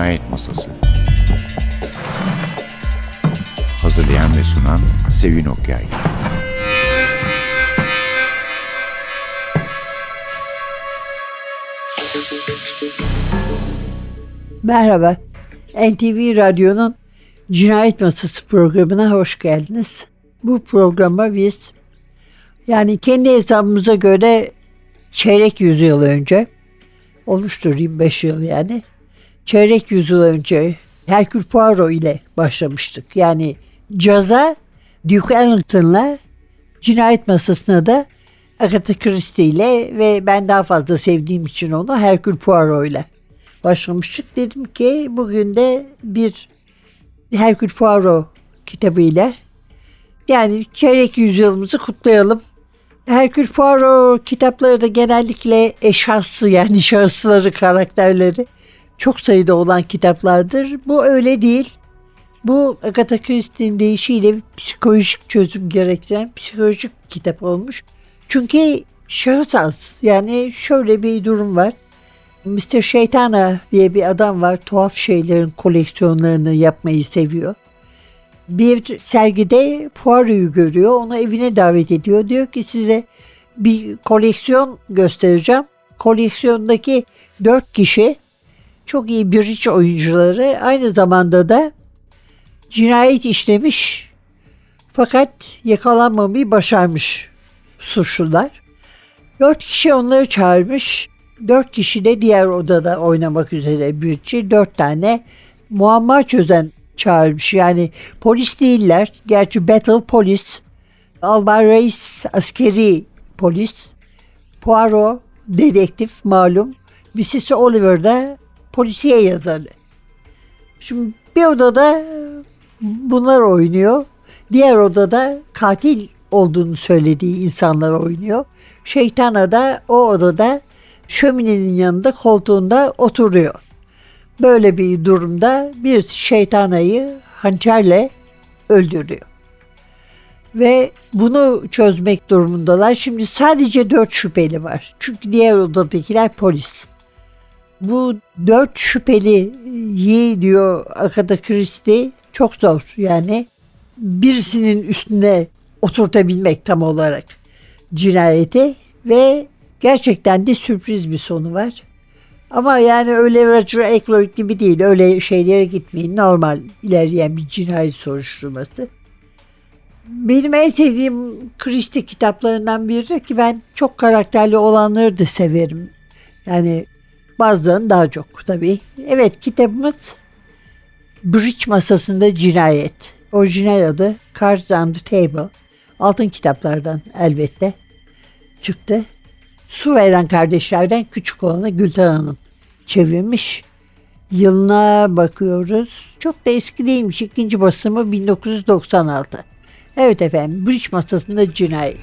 Cinayet Masası Hazırlayan ve sunan Sevin Okyay Merhaba, NTV Radyo'nun Cinayet Masası programına hoş geldiniz. Bu programa biz yani kendi hesabımıza göre çeyrek yüzyıl önce olmuştur 25 yıl yani. Çeyrek yüzyıl önce Hercule Poirot ile başlamıştık. Yani caza Duke Ellington'la cinayet masasına da Agatha Christie ile ve ben daha fazla sevdiğim için onu Hercule Poirot ile başlamıştık. Dedim ki bugün de bir Hercule Poirot kitabıyla yani çeyrek yüzyılımızı kutlayalım. Hercule Poirot kitapları da genellikle eşhaslı yani şahısları, karakterleri çok sayıda olan kitaplardır. Bu öyle değil. Bu Agatha Christie'nin deyişiyle psikolojik çözüm gerektiren psikolojik kitap olmuş. Çünkü şahıs az. Yani şöyle bir durum var. Mr. Şeytana diye bir adam var. Tuhaf şeylerin koleksiyonlarını yapmayı seviyor. Bir sergide Poirot'u görüyor. Onu evine davet ediyor. Diyor ki size bir koleksiyon göstereceğim. Koleksiyondaki dört kişi çok iyi bridge oyuncuları. Aynı zamanda da cinayet işlemiş fakat yakalanmamayı başarmış suçlular. Dört kişi onları çağırmış. Dört kişi de diğer odada oynamak üzere bridge'i dört tane muamma çözen çağırmış. Yani polis değiller. Gerçi battle polis. Albay Reis askeri polis. Poirot dedektif malum. Mrs. Oliver da polisiye yazarı. Şimdi bir odada bunlar oynuyor. Diğer odada katil olduğunu söylediği insanlar oynuyor. Şeytana da o odada şöminenin yanında koltuğunda oturuyor. Böyle bir durumda bir şeytanayı hançerle öldürüyor. Ve bunu çözmek durumundalar. Şimdi sadece dört şüpheli var. Çünkü diğer odadakiler polis. Bu dört şüpheliyi diyor Agatha Christie çok zor. Yani birisinin üstüne oturtabilmek tam olarak cinayeti ve gerçekten de sürpriz bir sonu var. Ama yani öyle Roger Ackroyd gibi değil. Öyle şeylere gitmeyin. Normal ilerleyen bir cinayet soruşturması. Benim en sevdiğim Christie kitaplarından biri ki ben çok karakterli olanları da severim. Yani bazılarını daha çok tabii. Evet kitabımız Bridge Masasında Cinayet. Orijinal adı Cards on the Table. Altın kitaplardan elbette çıktı. Su veren kardeşlerden küçük olanı Gülten Hanım çevirmiş. Yılına bakıyoruz. Çok da eski değilmiş. İkinci basımı 1996. Evet efendim Bridge masasında cinayet.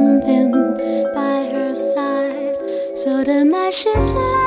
something by her side. So the night she's. Lying.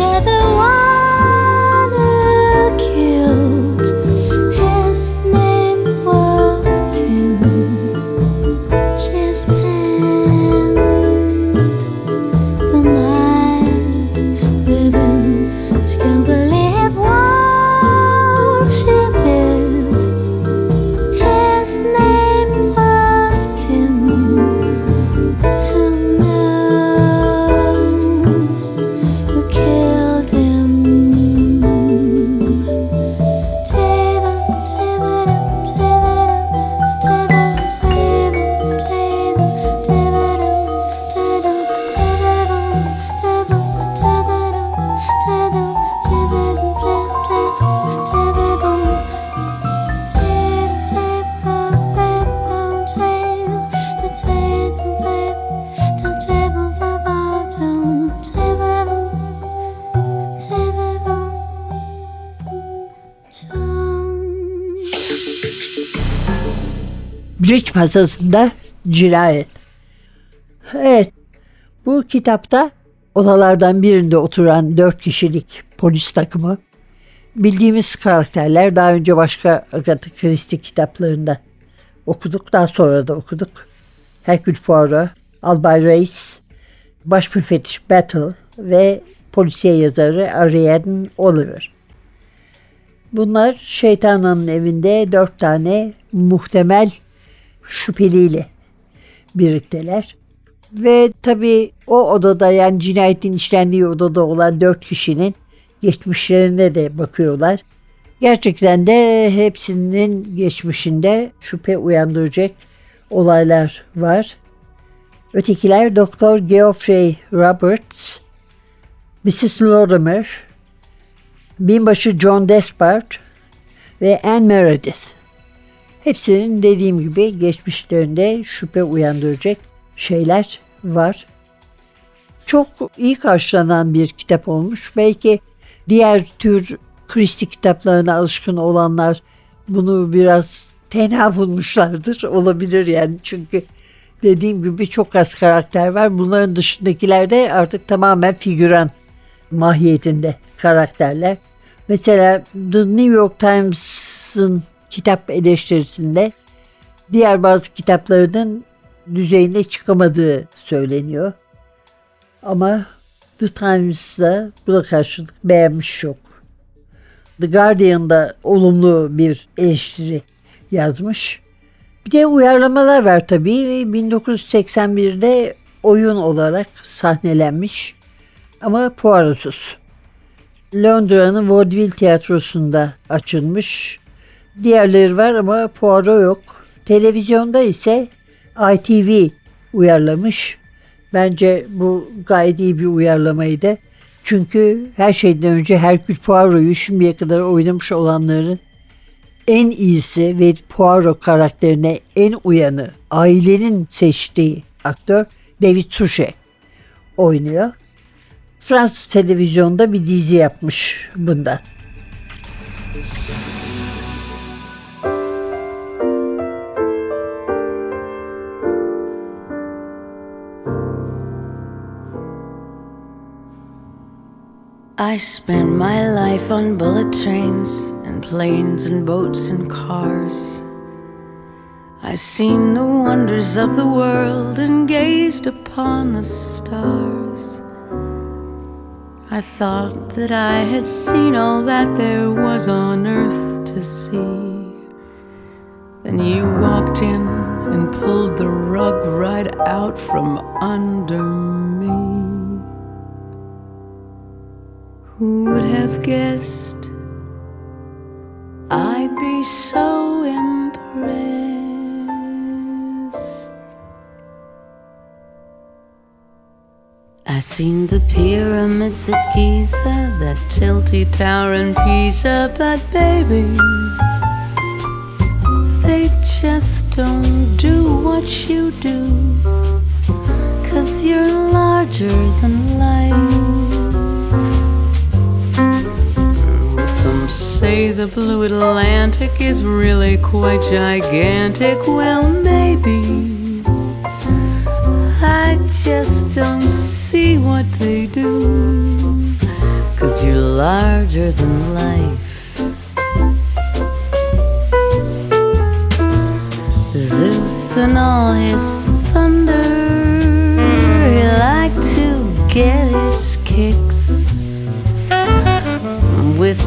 whichever one Bridge masasında cinayet. Evet, bu kitapta odalardan birinde oturan dört kişilik polis takımı bildiğimiz karakterler daha önce başka Agatha Christie kitaplarında okuduk. Daha sonra da okuduk. Hercule Poirot, Albay Reis, baş müfettiş Battle ve polisiye yazarı Ariadne Oliver. Bunlar şeytanın evinde dört tane muhtemel şüpheliyle birlikteler. Ve tabii o odada yani cinayetin işlendiği odada olan dört kişinin geçmişlerine de bakıyorlar. Gerçekten de hepsinin geçmişinde şüphe uyandıracak olaylar var. Ötekiler Doktor Geoffrey Roberts, Mrs. Lorimer, binbaşı John Despard ve Anne Meredith. Hepsinin dediğim gibi geçmişlerinde şüphe uyandıracak şeyler var. Çok iyi karşılanan bir kitap olmuş. Belki diğer tür Christie kitaplarına alışkın olanlar bunu biraz tenha bulmuşlardır. Olabilir yani çünkü dediğim gibi çok az karakter var. Bunların dışındakiler de artık tamamen figüran mahiyetinde karakterler. Mesela The New York Times'ın kitap eleştirisinde diğer bazı kitaplarının düzeyine çıkamadığı söyleniyor. Ama The Times'da buna karşılık beğenmiş yok. The Guardian'da olumlu bir eleştiri yazmış. Bir de uyarlamalar var tabii. 1981'de oyun olarak sahnelenmiş ama Poirot'suz. Londra'nın Vaudeville tiyatrosunda açılmış. Diğerleri var ama Poirot yok. Televizyonda ise ITV uyarlamış. Bence bu gayet iyi bir uyarlamaydı. Çünkü her şeyden önce Hercule Poirot'u şimdiye kadar oynamış olanların en iyisi ve Poirot karakterine en uyanı ailenin seçtiği aktör David Suchet oynuyor. Fransız televizyonda bir dizi yapmış bundan. I spent my life on bullet trains and planes and boats and cars. I've seen the wonders of the world and gazed upon the stars. I thought that I had seen all that there was on earth to see. Then you walked in and pulled the rug right out from under me. Who would have guessed I'd be so impressed? I seen the pyramids at Giza, that tilty tower in Pisa, but baby, they just don't do what you do. Cause you're larger than life. Say the blue Atlantic is really quite gigantic. Well, maybe I just don't see what they do. Cause you're larger than life. Zeus and all his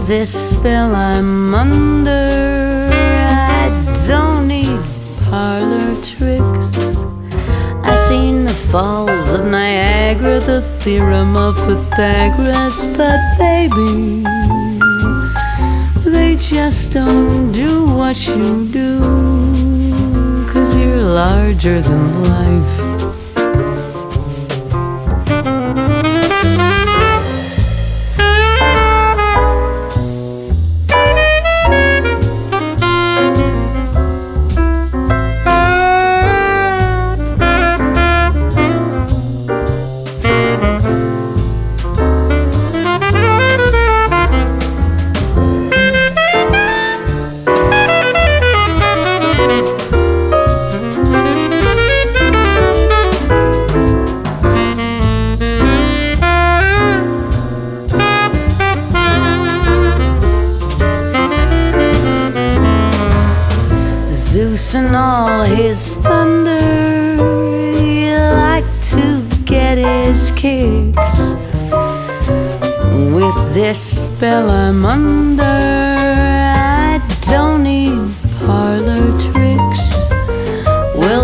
this spell I'm under, I don't need parlor tricks. I've seen the falls of Niagara, the theorem of Pythagoras, but baby, they just don't do what you do, cause you're larger than life.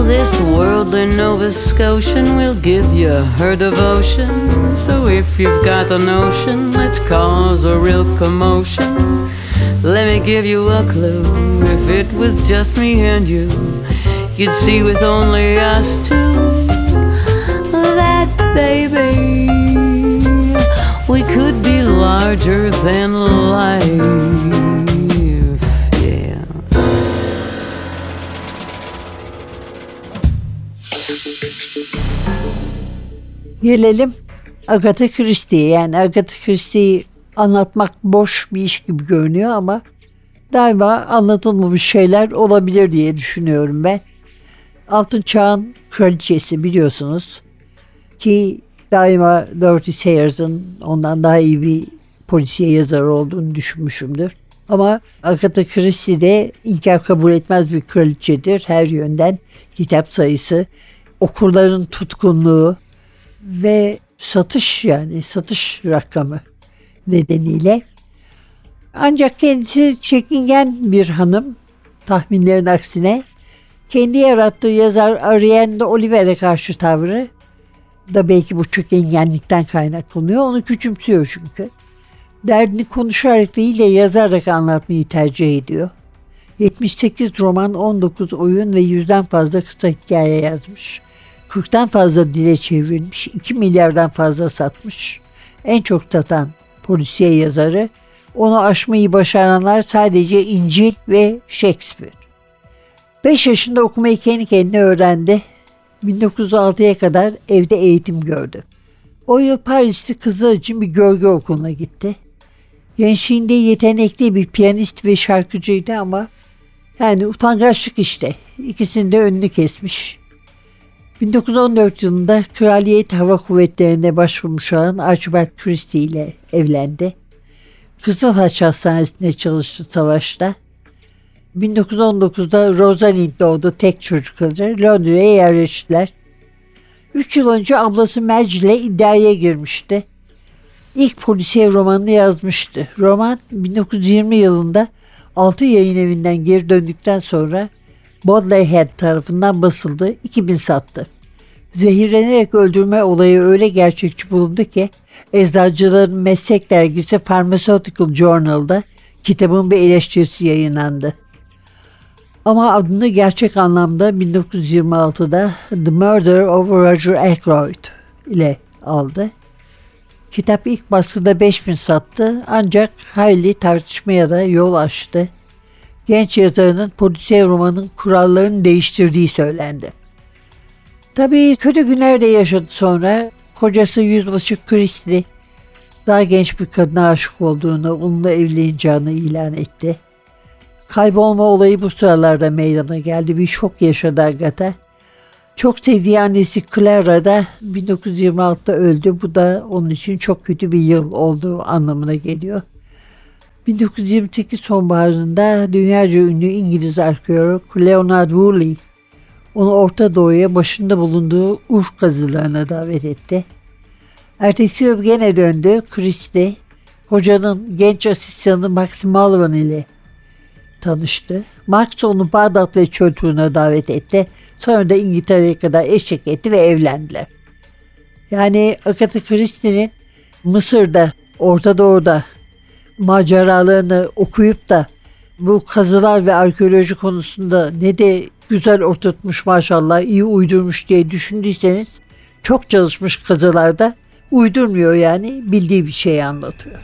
This worldly Nova Scotian will give you her devotion. So if you've got the notion, let's cause a real commotion. Let me give you a clue. If it was just me and you, you'd see with only us two that, baby, we could be larger than life. Gelelim Agatha Christie'ye. Yani Agatha Christie'yi anlatmak boş bir iş gibi görünüyor ama daima anlatılmamış şeyler olabilir diye düşünüyorum ben. Altın Çağ'ın kraliçesi biliyorsunuz ki daima Dorothy Sayers'ın ondan daha iyi bir polisiye yazarı olduğunu düşünmüşümdür. Ama Agatha Christie de inkar kabul etmez bir kraliçedir her yönden. Kitap sayısı, okurların tutkunluğu ve satış yani satış rakamı nedeniyle. Ancak kendisi çekingen bir hanım tahminlerin aksine kendi yarattığı yazar Ariane Oliver'e karşı tavrı da belki bu çekingenlikten kaynaklanıyor. Onu küçümsüyor çünkü. Derdini konuşarak değil de yazarak anlatmayı tercih ediyor. 78 roman, 19 oyun ve 100'den fazla kısa hikaye yazmış. 40'tan fazla dile çevrilmiş, 2 milyardan fazla satmış. En çok satan polisiye yazarı. Onu aşmayı başaranlar sadece İncil ve Shakespeare. 5 yaşında okumayı kendi kendine öğrendi. 1906'ya kadar evde eğitim gördü. O yıl Paris'te kızı için bir gölge okuluna gitti. Gençliğinde yetenekli bir piyanist ve şarkıcıydı ama yani utangaçlık işte. İkisinin de önünü kesmiş. 1914 yılında Kraliyet Hava Kuvvetleri'ne başvurmuş olan Archibald Christie ile evlendi. Kızıl Haç Hastanesi'nde çalıştı savaşta. 1919'da Rosalind doğdu tek çocukları. Londra'ya yerleştiler. 3 yıl önce ablası Madge ile iddiaya girmişti. İlk polisiye romanını yazmıştı. Roman 1920 yılında 6 yayın evinden geri döndükten sonra Bodley Head tarafından basıldı. 2000 sattı. Zehirlenerek öldürme olayı öyle gerçekçi bulundu ki Eczacıların Meslek Dergisi Pharmaceutical Journal'da kitabın bir eleştirisi yayınlandı. Ama adını gerçek anlamda 1926'da The Murder of Roger Ackroyd ile aldı. Kitap ilk baskıda 5000 sattı ancak hayli tartışmaya da yol açtı. Genç yazarının polisiye romanın kurallarını değiştirdiği söylendi. Tabii kötü günler de yaşadı sonra. Kocası yüzbaşı Christie daha genç bir kadına aşık olduğunu, onunla evleneceğini ilan etti. Kaybolma olayı bu sıralarda meydana geldi. Bir şok yaşadı Agatha. Çok sevdiği annesi Clara da 1926'da öldü. Bu da onun için çok kötü bir yıl olduğu anlamına geliyor. 1928 sonbaharında dünyaca ünlü İngiliz arkeolog Leonard Woolley onu Orta Doğu'ya başında bulunduğu Urf kazılarına davet etti. Ertesi yıl gene döndü. Christie, hocanın genç asistanı Max Malvan ile tanıştı. Max onu Bağdat ve çöltürüne davet etti. Sonra da İngiltere'ye kadar eşek etti ve evlendiler. Yani Agatha Christie'nin Mısır'da, Orta Doğu'da maceralarını okuyup da bu kazılar ve arkeoloji konusunda ne de güzel oturtmuş maşallah, iyi uydurmuş diye düşündüyseniz çok çalışmış kazılarda uydurmuyor yani bildiği bir şeyi anlatıyor.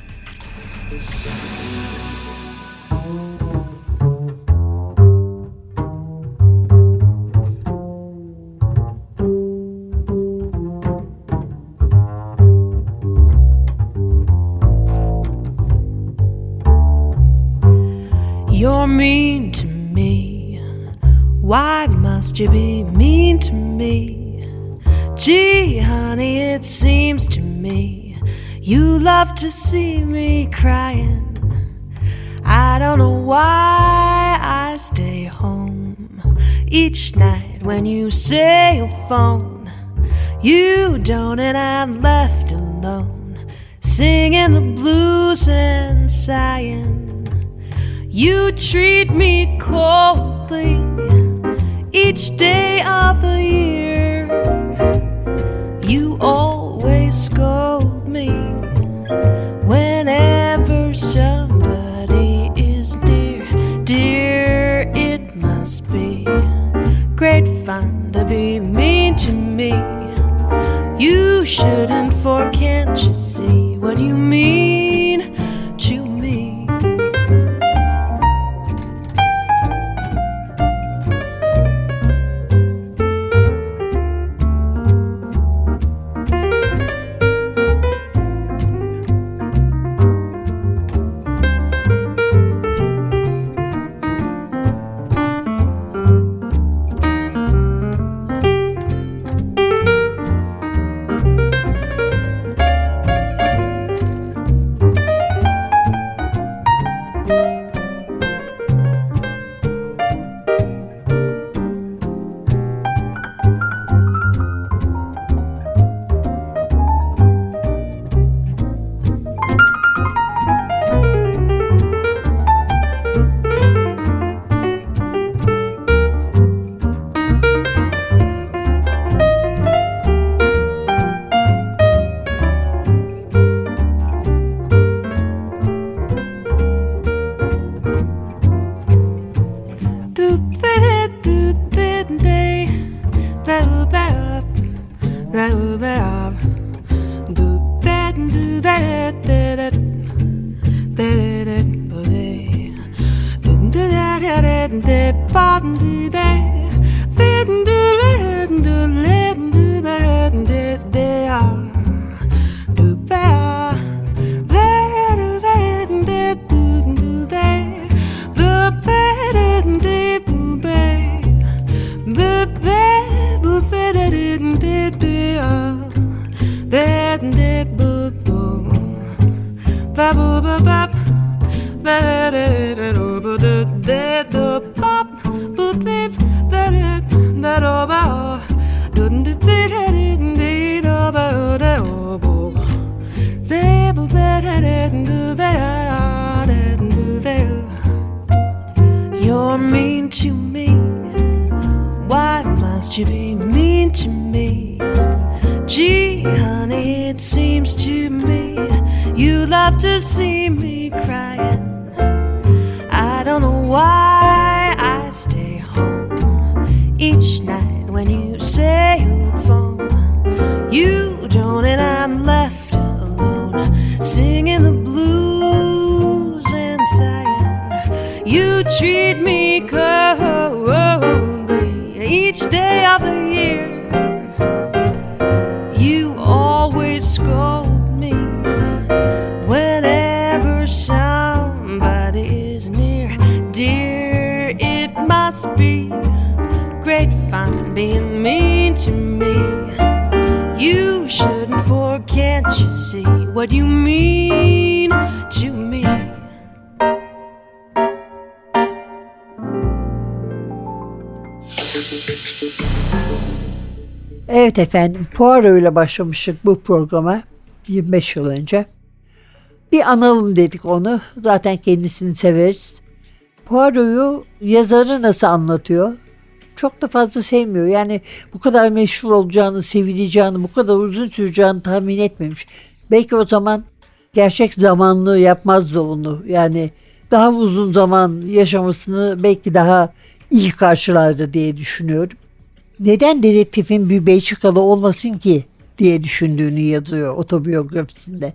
You be mean to me? Gee, honey, it seems to me you love to see me crying. I don't know why I stay home. Each night when you say you'll phone, you don't, and I'm left alone, singing the blues and sighing. You treat me coldly each day of the year. her er den, det er bare den i dag. Ved den, du, ved du, mean to me? Gee, honey, it seems to me you love to see me crying. I don't know why I stay home each night when you say you'll phone. You don't, and I'm left alone singing the can't you see what you mean to me? Evet efendim Poirot ile başlamıştık bu programa 25 yıl önce. Bir analım dedik onu. Zaten kendisini severiz. Poirot'u yazarı nasıl anlatıyor? Çok da fazla sevmiyor. Yani bu kadar meşhur olacağını, sevileceğini, bu kadar uzun süreceğini tahmin etmemiş. Belki o zaman gerçek zamanlı yapmazdı onu. Yani daha uzun zaman yaşamasını belki daha iyi karşılardı diye düşünüyorum neden dedektifin bir Belçikalı olmasın ki diye düşündüğünü yazıyor otobiyografisinde.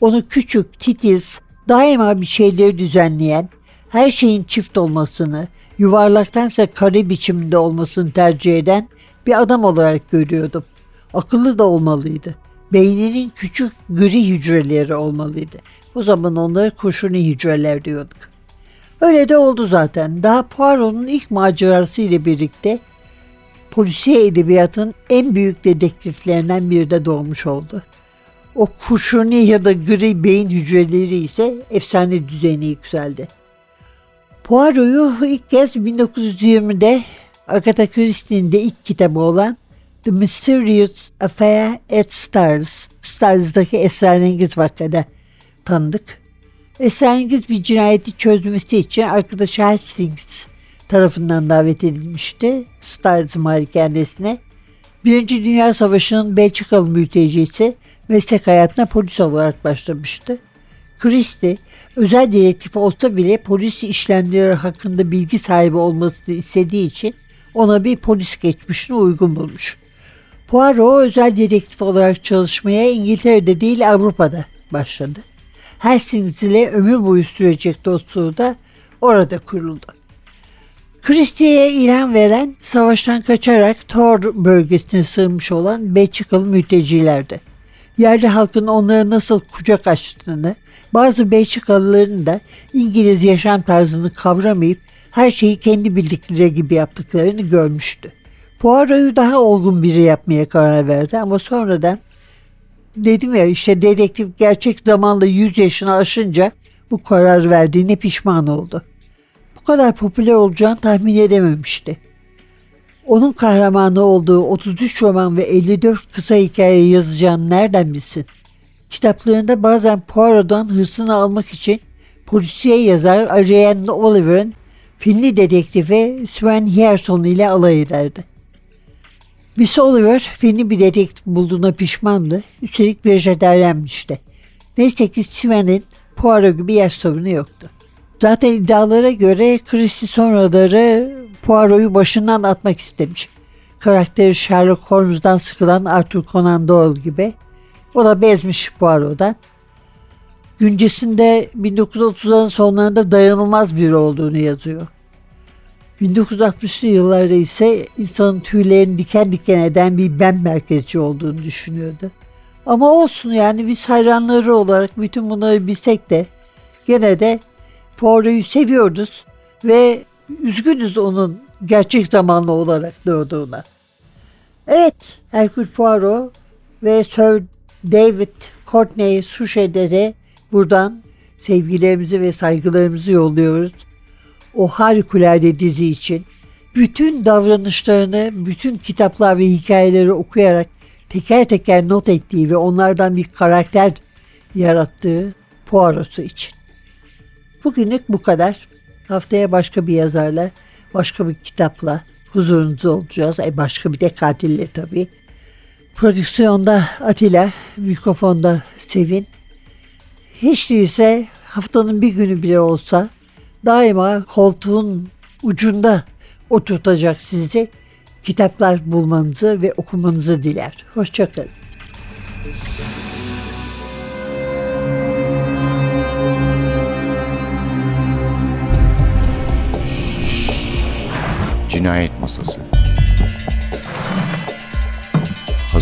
Onu küçük, titiz, daima bir şeyleri düzenleyen, her şeyin çift olmasını, yuvarlaktansa kare biçiminde olmasını tercih eden bir adam olarak görüyordum. Akıllı da olmalıydı. Beyninin küçük gri hücreleri olmalıydı. O zaman onları kurşuni hücreler diyorduk. Öyle de oldu zaten. Daha Poirot'un ilk macerası ile birlikte polisiye edebiyatın en büyük dedektiflerinden biri de doğmuş oldu. O kurşuni ya da gri beyin hücreleri ise efsane düzeyine yükseldi. Poirot'u ilk kez 1920'de Agatha Christie'nin de ilk kitabı olan The Mysterious Affair at Stars, Stars'daki esrarengiz vakada tanıdık. Esrarengiz bir cinayeti çözmesi için arkadaşı Hastings tarafından davet edilmişti Stars malikanesine. Birinci Dünya Savaşı'nın Belçikalı mültecisi meslek hayatına polis olarak başlamıştı. Christie özel dedektif olsa bile polis işlemleri hakkında bilgi sahibi olmasını istediği için ona bir polis geçmişine uygun bulmuş. Poirot özel dedektif olarak çalışmaya İngiltere'de değil Avrupa'da başladı. Hastings ile ömür boyu sürecek dostluğu da orada kuruldu. Christie'ye ilan veren savaştan kaçarak Tor bölgesine sığınmış olan Belçikalı mültecilerdi. Yerli halkın onlara nasıl kucak açtığını, bazı Belçikalıların da İngiliz yaşam tarzını kavramayıp her şeyi kendi bildikleri gibi yaptıklarını görmüştü. Poirot'u daha olgun biri yapmaya karar verdi ama sonradan dedim ya işte dedektif gerçek zamanla 100 yaşını aşınca bu karar verdiğine pişman oldu. Bu kadar popüler olacağını tahmin edememişti. Onun kahramanı olduğu 33 roman ve 54 kısa hikaye yazacağını nereden bilsin? Kitaplarında bazen Poirot'dan hırsını almak için polisiye yazar Ariane Oliver'ın Finli dedektifi Sven Hierson ile alay ederdi. Miss Oliver Finli bir dedektif bulduğuna pişmandı. Üstelik vejeteryenmişti. Neyse ki Sven'in Poirot gibi yaş sorunu yoktu. Zaten iddialara göre Christie sonraları Poirot'u başından atmak istemiş. Karakteri Sherlock Holmes'dan sıkılan Arthur Conan Doyle gibi. O da bezmiş Poirot'dan. Güncesinde 1930'ların sonlarında dayanılmaz biri olduğunu yazıyor. 1960'lı yıllarda ise insanın tüylerini diken diken eden bir ben merkezci olduğunu düşünüyordu. Ama olsun yani biz hayranları olarak bütün bunları bilsek de gene de Poirot'u seviyoruz ve üzgünüz onun gerçek zamanlı olarak doğduğuna. Evet, Hercule Poirot ve Sir David Courtney Suchet'e de buradan sevgilerimizi ve saygılarımızı yolluyoruz. O harikulade dizi için. Bütün davranışlarını, bütün kitaplar ve hikayeleri okuyarak teker teker not ettiği ve onlardan bir karakter yarattığı Poirot'u için. Bugünlük bu kadar. Haftaya başka bir yazarla, başka bir kitapla huzurunuzda olacağız. E başka bir de katille tabii. Prodüksiyonda Atilla, mikrofonda Sevin. Hiç değilse haftanın bir günü bile olsa daima koltuğun ucunda oturtacak sizi kitaplar bulmanızı ve okumanızı diler. Hoşçakalın. Cinayet Masası